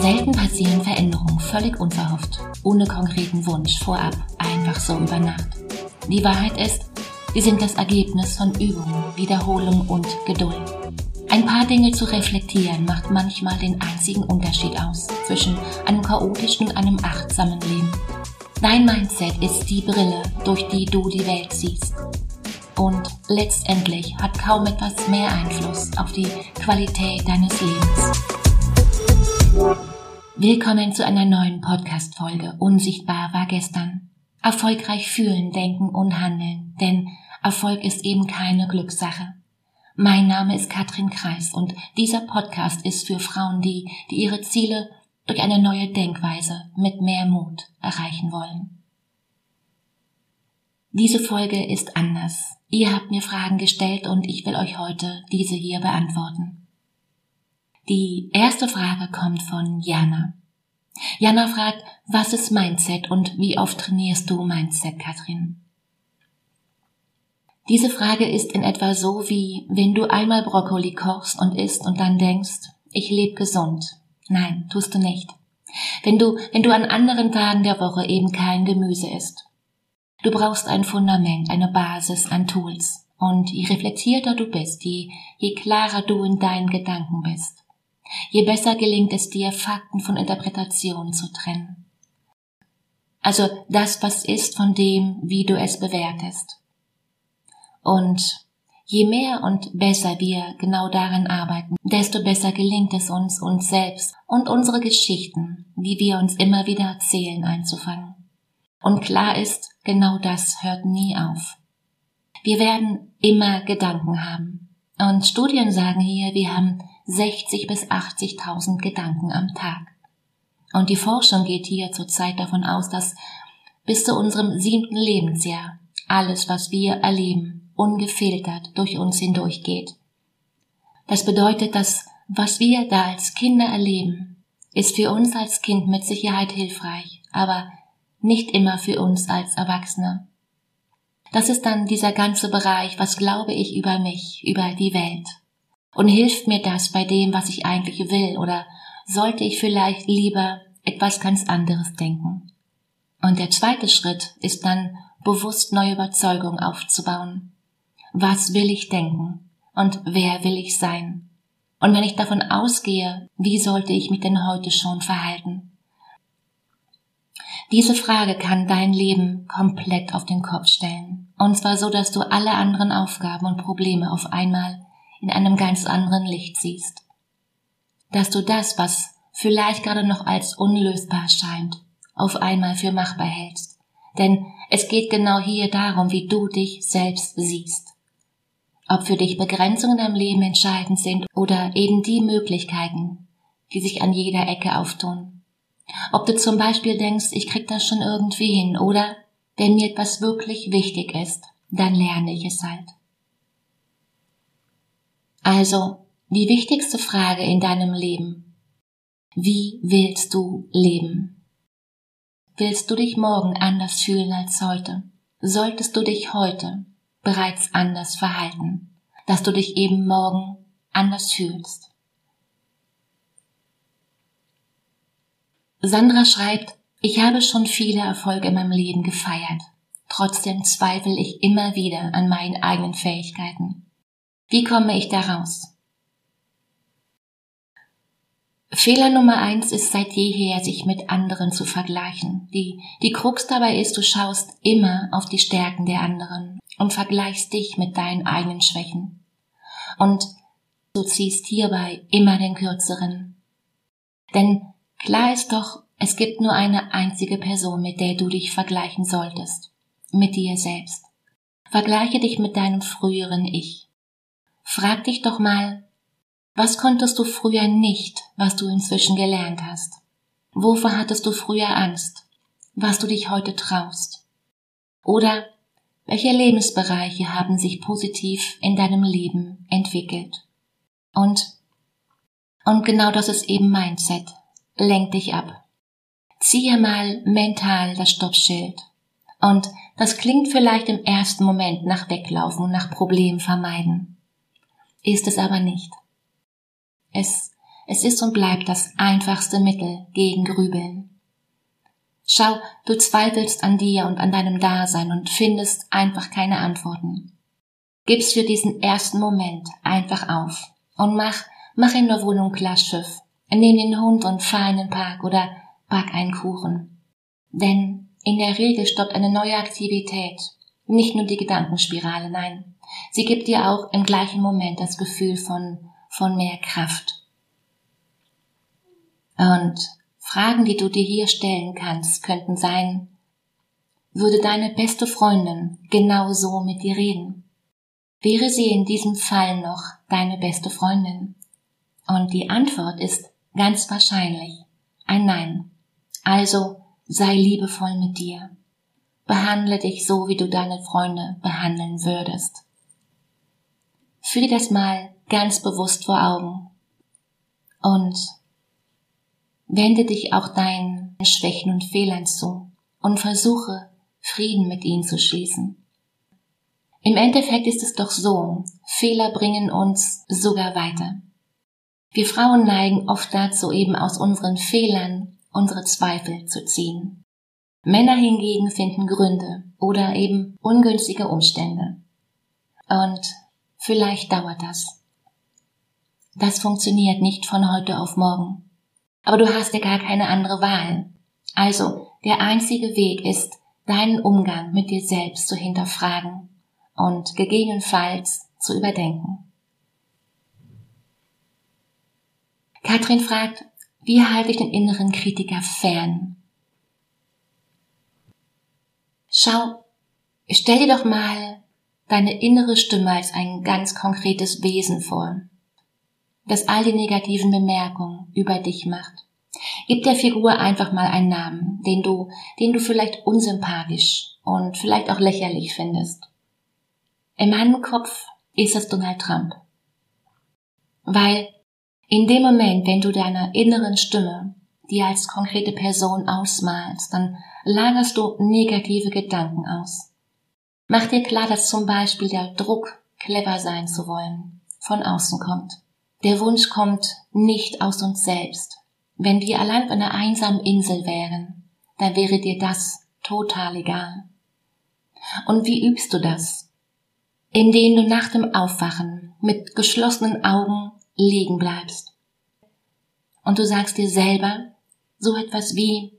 Selten passieren Veränderungen völlig unverhofft, ohne konkreten Wunsch vorab, einfach so über Nacht. Die Wahrheit ist, sie sind das Ergebnis von Übungen, Wiederholung und Geduld. Ein paar Dinge zu reflektieren macht manchmal den einzigen Unterschied aus zwischen einem chaotischen und einem achtsamen Leben. Dein Mindset ist die Brille, durch die du die Welt siehst. Und letztendlich hat kaum etwas mehr Einfluss auf die Qualität deines Lebens. Willkommen zu einer neuen Podcast-Folge. Unsichtbar war gestern. Erfolgreich fühlen, denken und handeln, denn Erfolg ist eben keine Glückssache. Mein Name ist Katrin Kreis und dieser Podcast ist für Frauen, die, die ihre Ziele durch eine neue Denkweise mit mehr Mut erreichen wollen. Diese Folge ist anders. Ihr habt mir Fragen gestellt und ich will euch heute diese hier beantworten. Die erste Frage kommt von Jana. Jana fragt, was ist Mindset und wie oft trainierst du Mindset, Katrin? Diese Frage ist in etwa so wie, wenn du einmal Brokkoli kochst und isst und dann denkst, ich lebe gesund, Nein, tust du nicht. Wenn du, wenn du an anderen Tagen der Woche eben kein Gemüse isst. Du brauchst ein Fundament, eine Basis an Tools. Und je reflektierter du bist, je, je klarer du in deinen Gedanken bist, je besser gelingt es dir, Fakten von Interpretationen zu trennen. Also das, was ist von dem, wie du es bewertest. Und Je mehr und besser wir genau daran arbeiten, desto besser gelingt es uns, uns selbst und unsere Geschichten, die wir uns immer wieder erzählen, einzufangen. Und klar ist, genau das hört nie auf. Wir werden immer Gedanken haben. Und Studien sagen hier, wir haben 60 bis 80.000 Gedanken am Tag. Und die Forschung geht hier zurzeit davon aus, dass bis zu unserem siebten Lebensjahr alles, was wir erleben, ungefiltert durch uns hindurchgeht. Das bedeutet, dass was wir da als Kinder erleben, ist für uns als Kind mit Sicherheit hilfreich, aber nicht immer für uns als Erwachsene. Das ist dann dieser ganze Bereich, was glaube ich über mich, über die Welt. Und hilft mir das bei dem, was ich eigentlich will, oder sollte ich vielleicht lieber etwas ganz anderes denken? Und der zweite Schritt ist dann bewusst neue Überzeugungen aufzubauen was will ich denken und wer will ich sein? Und wenn ich davon ausgehe, wie sollte ich mich denn heute schon verhalten? Diese Frage kann dein Leben komplett auf den Kopf stellen. Und zwar so, dass du alle anderen Aufgaben und Probleme auf einmal in einem ganz anderen Licht siehst. Dass du das, was vielleicht gerade noch als unlösbar scheint, auf einmal für machbar hältst. Denn es geht genau hier darum, wie du dich selbst siehst ob für dich Begrenzungen im Leben entscheidend sind oder eben die Möglichkeiten, die sich an jeder Ecke auftun. Ob du zum Beispiel denkst, ich krieg das schon irgendwie hin oder wenn mir etwas wirklich wichtig ist, dann lerne ich es halt. Also, die wichtigste Frage in deinem Leben. Wie willst du leben? Willst du dich morgen anders fühlen als heute? Solltest du dich heute bereits anders verhalten, dass du dich eben morgen anders fühlst. Sandra schreibt, ich habe schon viele Erfolge in meinem Leben gefeiert. Trotzdem zweifle ich immer wieder an meinen eigenen Fähigkeiten. Wie komme ich da raus? Fehler Nummer eins ist seit jeher, sich mit anderen zu vergleichen. Die, die Krux dabei ist, du schaust immer auf die Stärken der anderen und vergleichst dich mit deinen eigenen Schwächen. Und du ziehst hierbei immer den kürzeren. Denn klar ist doch, es gibt nur eine einzige Person, mit der du dich vergleichen solltest. Mit dir selbst. Vergleiche dich mit deinem früheren Ich. Frag dich doch mal, was konntest du früher nicht, was du inzwischen gelernt hast? Wovor hattest du früher Angst, was du dich heute traust? Oder welche Lebensbereiche haben sich positiv in deinem Leben entwickelt? Und, und genau das ist eben Mindset. Lenk dich ab. Ziehe mal mental das Stoppschild. Und das klingt vielleicht im ersten Moment nach Weglaufen und nach Problem vermeiden. Ist es aber nicht. Es, es ist und bleibt das einfachste Mittel gegen Grübeln. Schau, du zweifelst an dir und an deinem Dasein und findest einfach keine Antworten. Gib's für diesen ersten Moment einfach auf und mach, mach in der Wohnung klar Schiff. Nimm den Hund und fahr in den Park oder back einen Kuchen. Denn in der Regel stoppt eine neue Aktivität nicht nur die Gedankenspirale, nein. Sie gibt dir auch im gleichen Moment das Gefühl von, von mehr Kraft. Und Fragen, die du dir hier stellen kannst, könnten sein, würde deine beste Freundin genau so mit dir reden? Wäre sie in diesem Fall noch deine beste Freundin? Und die Antwort ist ganz wahrscheinlich ein Nein. Also sei liebevoll mit dir. Behandle dich so, wie du deine Freunde behandeln würdest. Fühle das mal ganz bewusst vor Augen. Und wende dich auch deinen Schwächen und Fehlern zu und versuche, Frieden mit ihnen zu schließen. Im Endeffekt ist es doch so, Fehler bringen uns sogar weiter. Wir Frauen neigen oft dazu, eben aus unseren Fehlern unsere Zweifel zu ziehen. Männer hingegen finden Gründe oder eben ungünstige Umstände. Und vielleicht dauert das. Das funktioniert nicht von heute auf morgen. Aber du hast ja gar keine andere Wahl. Also, der einzige Weg ist, deinen Umgang mit dir selbst zu hinterfragen und gegebenenfalls zu überdenken. Katrin fragt, wie halte ich den inneren Kritiker fern? Schau, stell dir doch mal deine innere Stimme als ein ganz konkretes Wesen vor, das all die negativen Bemerkungen über dich macht. Gib der Figur einfach mal einen Namen, den du, den du vielleicht unsympathisch und vielleicht auch lächerlich findest. In meinem Kopf ist es Donald Trump. Weil in dem Moment, wenn du deiner inneren Stimme die als konkrete Person ausmalst, dann lagerst du negative Gedanken aus. Mach dir klar, dass zum Beispiel der Druck, clever sein zu wollen, von außen kommt. Der Wunsch kommt nicht aus uns selbst. Wenn wir allein auf einer einsamen Insel wären, dann wäre dir das total egal. Und wie übst du das? Indem du nach dem Aufwachen mit geschlossenen Augen liegen bleibst. Und du sagst dir selber, so etwas wie,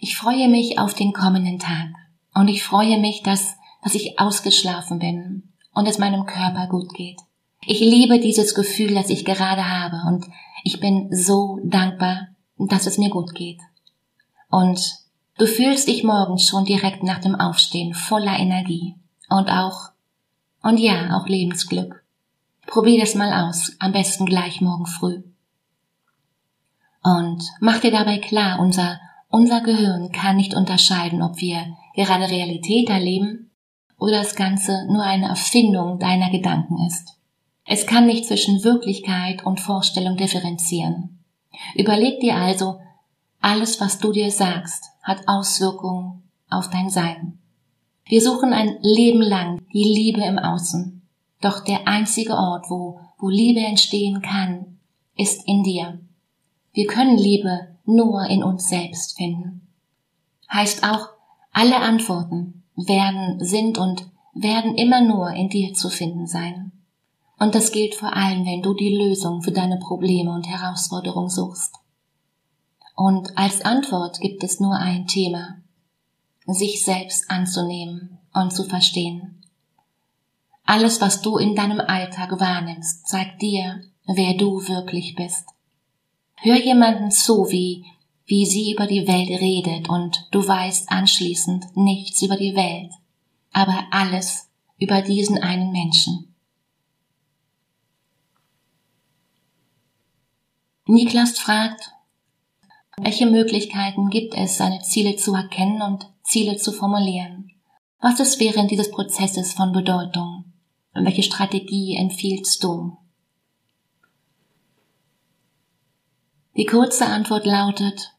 ich freue mich auf den kommenden Tag und ich freue mich, dass, dass ich ausgeschlafen bin und es meinem Körper gut geht. Ich liebe dieses Gefühl, das ich gerade habe und ich bin so dankbar, dass es mir gut geht. Und du fühlst dich morgens schon direkt nach dem Aufstehen voller Energie und auch, und ja, auch Lebensglück. Probier das mal aus, am besten gleich morgen früh. Und mach dir dabei klar, unser, unser Gehirn kann nicht unterscheiden, ob wir gerade Realität erleben oder das Ganze nur eine Erfindung deiner Gedanken ist. Es kann nicht zwischen Wirklichkeit und Vorstellung differenzieren. Überleg dir also, alles, was du dir sagst, hat Auswirkungen auf dein Sein. Wir suchen ein Leben lang die Liebe im Außen. Doch der einzige Ort, wo, wo Liebe entstehen kann, ist in dir. Wir können Liebe nur in uns selbst finden. Heißt auch, alle Antworten werden, sind und werden immer nur in dir zu finden sein. Und das gilt vor allem, wenn du die Lösung für deine Probleme und Herausforderungen suchst. Und als Antwort gibt es nur ein Thema, sich selbst anzunehmen und zu verstehen. Alles, was du in deinem Alltag wahrnimmst, zeigt dir, wer du wirklich bist. Hör jemanden zu, wie, wie sie über die Welt redet und du weißt anschließend nichts über die Welt, aber alles über diesen einen Menschen. Niklas fragt, welche Möglichkeiten gibt es, seine Ziele zu erkennen und Ziele zu formulieren? Was ist während dieses Prozesses von Bedeutung? Und welche Strategie empfiehlst du? Die kurze Antwort lautet,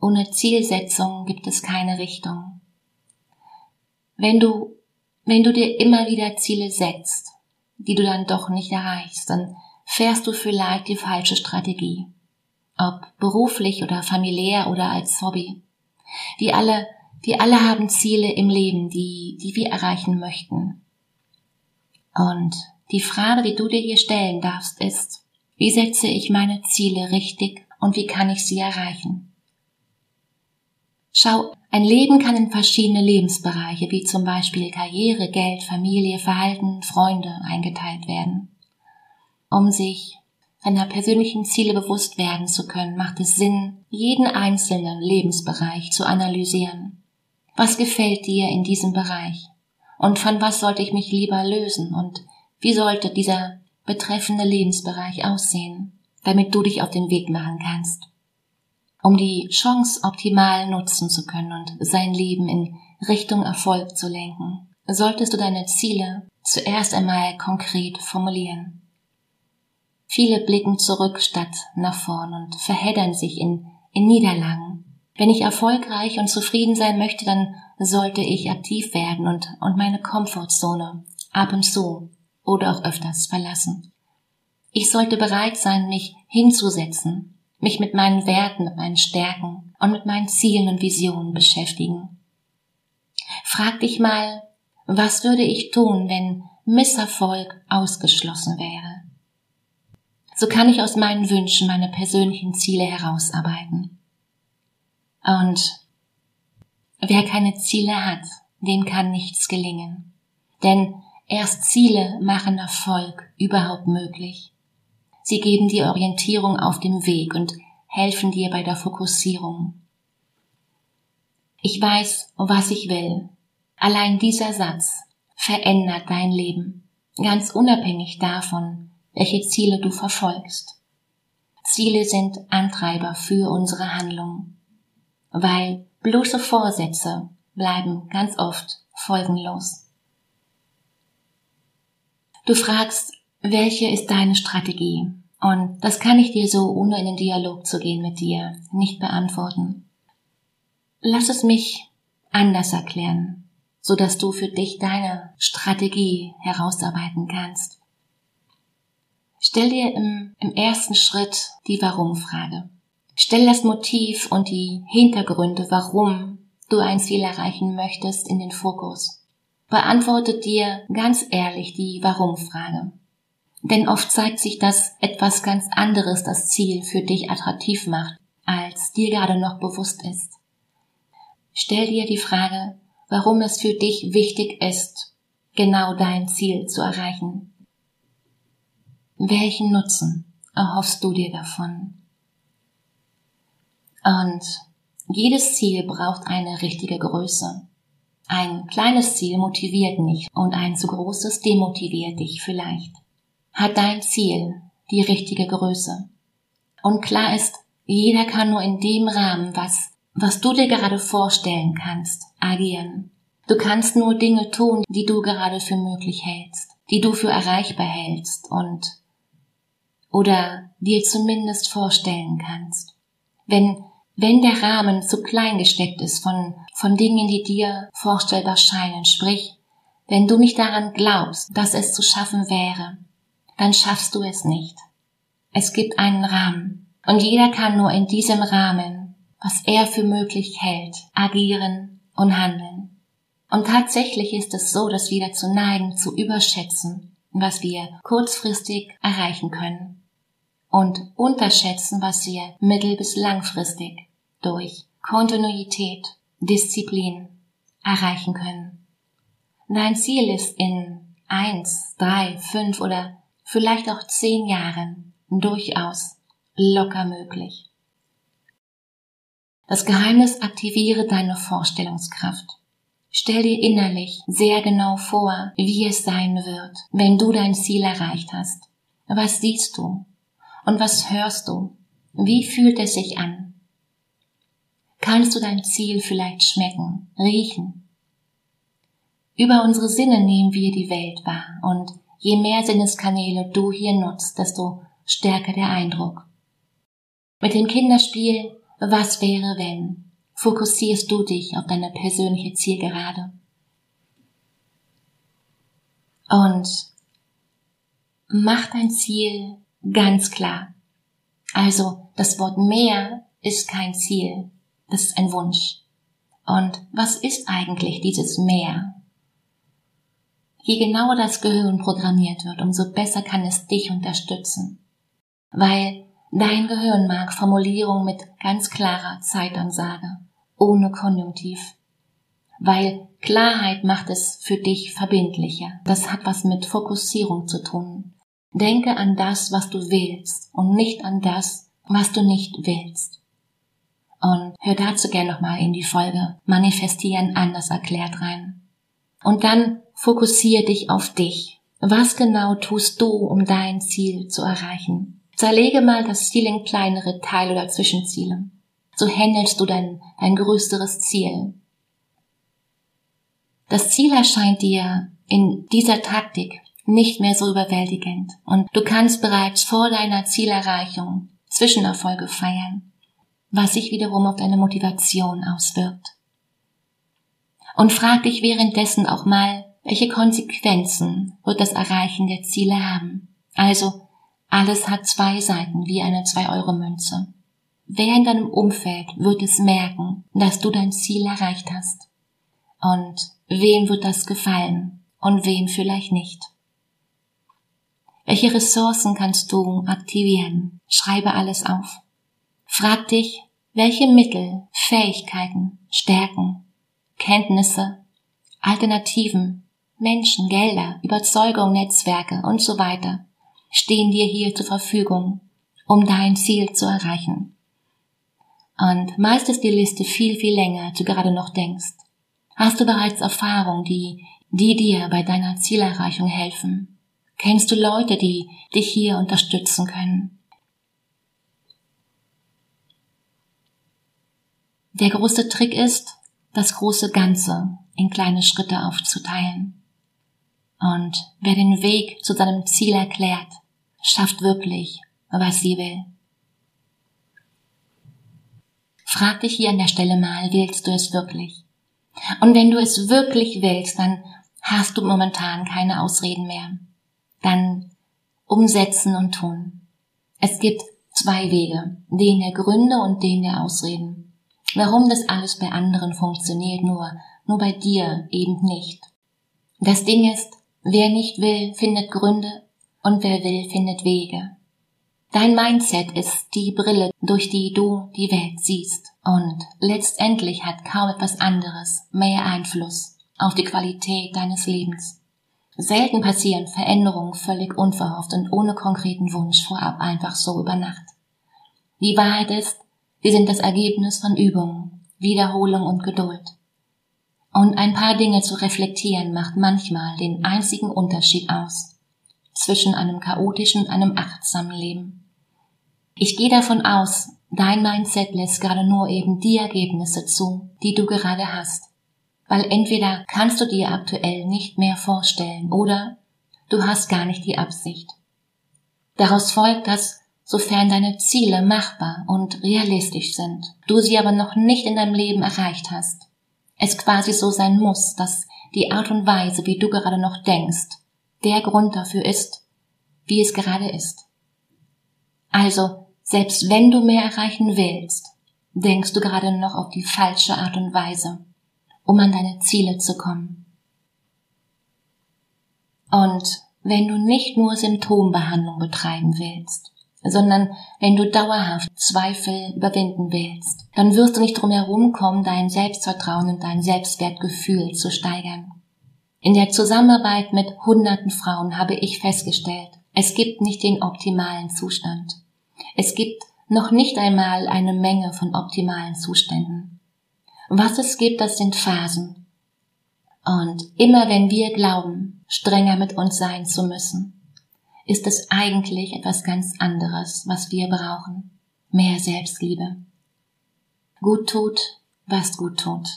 ohne Zielsetzung gibt es keine Richtung. Wenn du, wenn du dir immer wieder Ziele setzt, die du dann doch nicht erreichst, dann fährst du vielleicht die falsche Strategie. ob beruflich oder familiär oder als Hobby. Wir alle, wir alle haben Ziele im Leben, die, die wir erreichen möchten. Und die Frage, die du dir hier stellen darfst, ist, wie setze ich meine Ziele richtig und wie kann ich sie erreichen? Schau, ein Leben kann in verschiedene Lebensbereiche, wie zum Beispiel Karriere, Geld, Familie, Verhalten, Freunde eingeteilt werden. Um sich seiner persönlichen Ziele bewusst werden zu können, macht es Sinn, jeden einzelnen Lebensbereich zu analysieren. Was gefällt dir in diesem Bereich? Und von was sollte ich mich lieber lösen? Und wie sollte dieser betreffende Lebensbereich aussehen, damit du dich auf den Weg machen kannst? Um die Chance optimal nutzen zu können und sein Leben in Richtung Erfolg zu lenken, solltest du deine Ziele zuerst einmal konkret formulieren. Viele blicken zurück statt nach vorn und verheddern sich in, in Niederlagen. Wenn ich erfolgreich und zufrieden sein möchte, dann sollte ich aktiv werden und, und meine Komfortzone ab und zu oder auch öfters verlassen. Ich sollte bereit sein, mich hinzusetzen, mich mit meinen Werten, mit meinen Stärken und mit meinen Zielen und Visionen beschäftigen. Frag dich mal, was würde ich tun, wenn Misserfolg ausgeschlossen wäre? So kann ich aus meinen Wünschen meine persönlichen Ziele herausarbeiten. Und wer keine Ziele hat, dem kann nichts gelingen. Denn erst Ziele machen Erfolg überhaupt möglich. Sie geben dir Orientierung auf dem Weg und helfen dir bei der Fokussierung. Ich weiß, was ich will. Allein dieser Satz verändert dein Leben, ganz unabhängig davon, welche Ziele du verfolgst. Ziele sind Antreiber für unsere Handlung, weil bloße Vorsätze bleiben ganz oft folgenlos. Du fragst, welche ist deine Strategie? Und das kann ich dir so, ohne in den Dialog zu gehen mit dir, nicht beantworten. Lass es mich anders erklären, so dass du für dich deine Strategie herausarbeiten kannst. Stell dir im, im ersten Schritt die Warum-Frage. Stell das Motiv und die Hintergründe, warum du ein Ziel erreichen möchtest, in den Fokus. Beantworte dir ganz ehrlich die Warum-Frage. Denn oft zeigt sich, dass etwas ganz anderes das Ziel für dich attraktiv macht, als dir gerade noch bewusst ist. Stell dir die Frage, warum es für dich wichtig ist, genau dein Ziel zu erreichen. Welchen Nutzen erhoffst du dir davon? Und jedes Ziel braucht eine richtige Größe. Ein kleines Ziel motiviert nicht und ein zu großes demotiviert dich vielleicht hat dein Ziel die richtige Größe. Und klar ist, jeder kann nur in dem Rahmen, was, was du dir gerade vorstellen kannst, agieren. Du kannst nur Dinge tun, die du gerade für möglich hältst, die du für erreichbar hältst und oder dir zumindest vorstellen kannst. Wenn, wenn der Rahmen zu klein gesteckt ist von, von Dingen, die dir vorstellbar scheinen, sprich, wenn du nicht daran glaubst, dass es zu schaffen wäre, dann schaffst du es nicht. Es gibt einen Rahmen und jeder kann nur in diesem Rahmen, was er für möglich hält, agieren und handeln. Und tatsächlich ist es so, dass wir dazu neigen, zu überschätzen, was wir kurzfristig erreichen können und unterschätzen, was wir mittel- bis langfristig durch Kontinuität, Disziplin erreichen können. Dein Ziel ist in eins, drei, fünf oder vielleicht auch zehn Jahren durchaus locker möglich. Das Geheimnis aktiviere deine Vorstellungskraft. Stell dir innerlich sehr genau vor, wie es sein wird, wenn du dein Ziel erreicht hast. Was siehst du? Und was hörst du? Wie fühlt es sich an? Kannst du dein Ziel vielleicht schmecken, riechen? Über unsere Sinne nehmen wir die Welt wahr und Je mehr Sinneskanäle du hier nutzt, desto stärker der Eindruck. Mit dem Kinderspiel Was wäre wenn fokussierst du dich auf deine persönliche Zielgerade. Und mach dein Ziel ganz klar. Also das Wort mehr ist kein Ziel, das ist ein Wunsch. Und was ist eigentlich dieses Mehr? Je genauer das Gehirn programmiert wird, umso besser kann es dich unterstützen. Weil dein Gehirn mag Formulierung mit ganz klarer Zeitansage, ohne Konjunktiv. Weil Klarheit macht es für dich verbindlicher. Das hat was mit Fokussierung zu tun. Denke an das, was du willst und nicht an das, was du nicht willst. Und hör dazu gerne nochmal in die Folge Manifestieren anders erklärt rein. Und dann fokussiere dich auf dich. Was genau tust du, um dein Ziel zu erreichen? Zerlege mal das Ziel in kleinere Teile oder Zwischenziele. So handelst du dein, dein größeres Ziel. Das Ziel erscheint dir in dieser Taktik nicht mehr so überwältigend und du kannst bereits vor deiner Zielerreichung Zwischenerfolge feiern, was sich wiederum auf deine Motivation auswirkt. Und frag dich währenddessen auch mal, welche Konsequenzen wird das Erreichen der Ziele haben? Also, alles hat zwei Seiten wie eine 2-Euro-Münze. Wer in deinem Umfeld wird es merken, dass du dein Ziel erreicht hast? Und wem wird das gefallen und wem vielleicht nicht? Welche Ressourcen kannst du aktivieren? Schreibe alles auf. Frag dich, welche Mittel, Fähigkeiten, Stärken, Kenntnisse, Alternativen, Menschen, Gelder, Überzeugung, Netzwerke und so weiter stehen dir hier zur Verfügung, um dein Ziel zu erreichen. Und meist ist die Liste viel, viel länger, als du gerade noch denkst. Hast du bereits Erfahrungen, die, die dir bei deiner Zielerreichung helfen? Kennst du Leute, die dich hier unterstützen können? Der große Trick ist, das große Ganze in kleine Schritte aufzuteilen. Und wer den Weg zu seinem Ziel erklärt, schafft wirklich, was sie will. Frag dich hier an der Stelle mal, willst du es wirklich? Und wenn du es wirklich willst, dann hast du momentan keine Ausreden mehr dann umsetzen und tun. Es gibt zwei Wege, den der Gründe und den der Ausreden. Warum das alles bei anderen funktioniert, nur, nur bei dir eben nicht. Das Ding ist, wer nicht will, findet Gründe und wer will, findet Wege. Dein Mindset ist die Brille, durch die du die Welt siehst. Und letztendlich hat kaum etwas anderes mehr Einfluss auf die Qualität deines Lebens. Selten passieren Veränderungen völlig unverhofft und ohne konkreten Wunsch vorab einfach so über Nacht. Die Wahrheit ist, sie sind das Ergebnis von Übungen, Wiederholung und Geduld. Und ein paar Dinge zu reflektieren macht manchmal den einzigen Unterschied aus zwischen einem chaotischen und einem achtsamen Leben. Ich gehe davon aus, dein Mindset lässt gerade nur eben die Ergebnisse zu, die du gerade hast weil entweder kannst du dir aktuell nicht mehr vorstellen oder du hast gar nicht die Absicht. Daraus folgt, dass sofern deine Ziele machbar und realistisch sind, du sie aber noch nicht in deinem Leben erreicht hast, es quasi so sein muss, dass die Art und Weise, wie du gerade noch denkst, der Grund dafür ist, wie es gerade ist. Also, selbst wenn du mehr erreichen willst, denkst du gerade noch auf die falsche Art und Weise um an deine Ziele zu kommen. Und wenn du nicht nur Symptombehandlung betreiben willst, sondern wenn du dauerhaft Zweifel überwinden willst, dann wirst du nicht drum herum kommen, dein Selbstvertrauen und dein Selbstwertgefühl zu steigern. In der Zusammenarbeit mit hunderten Frauen habe ich festgestellt, es gibt nicht den optimalen Zustand. Es gibt noch nicht einmal eine Menge von optimalen Zuständen. Was es gibt, das sind Phasen. Und immer wenn wir glauben, strenger mit uns sein zu müssen, ist es eigentlich etwas ganz anderes, was wir brauchen. Mehr Selbstliebe. Gut tut, was gut tut.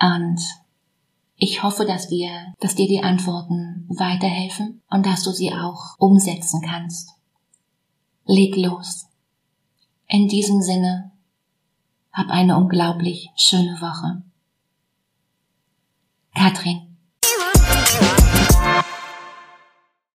Und ich hoffe, dass dir, dass dir die Antworten weiterhelfen und dass du sie auch umsetzen kannst. Leg los. In diesem Sinne, hab eine unglaublich schöne Woche. Katrin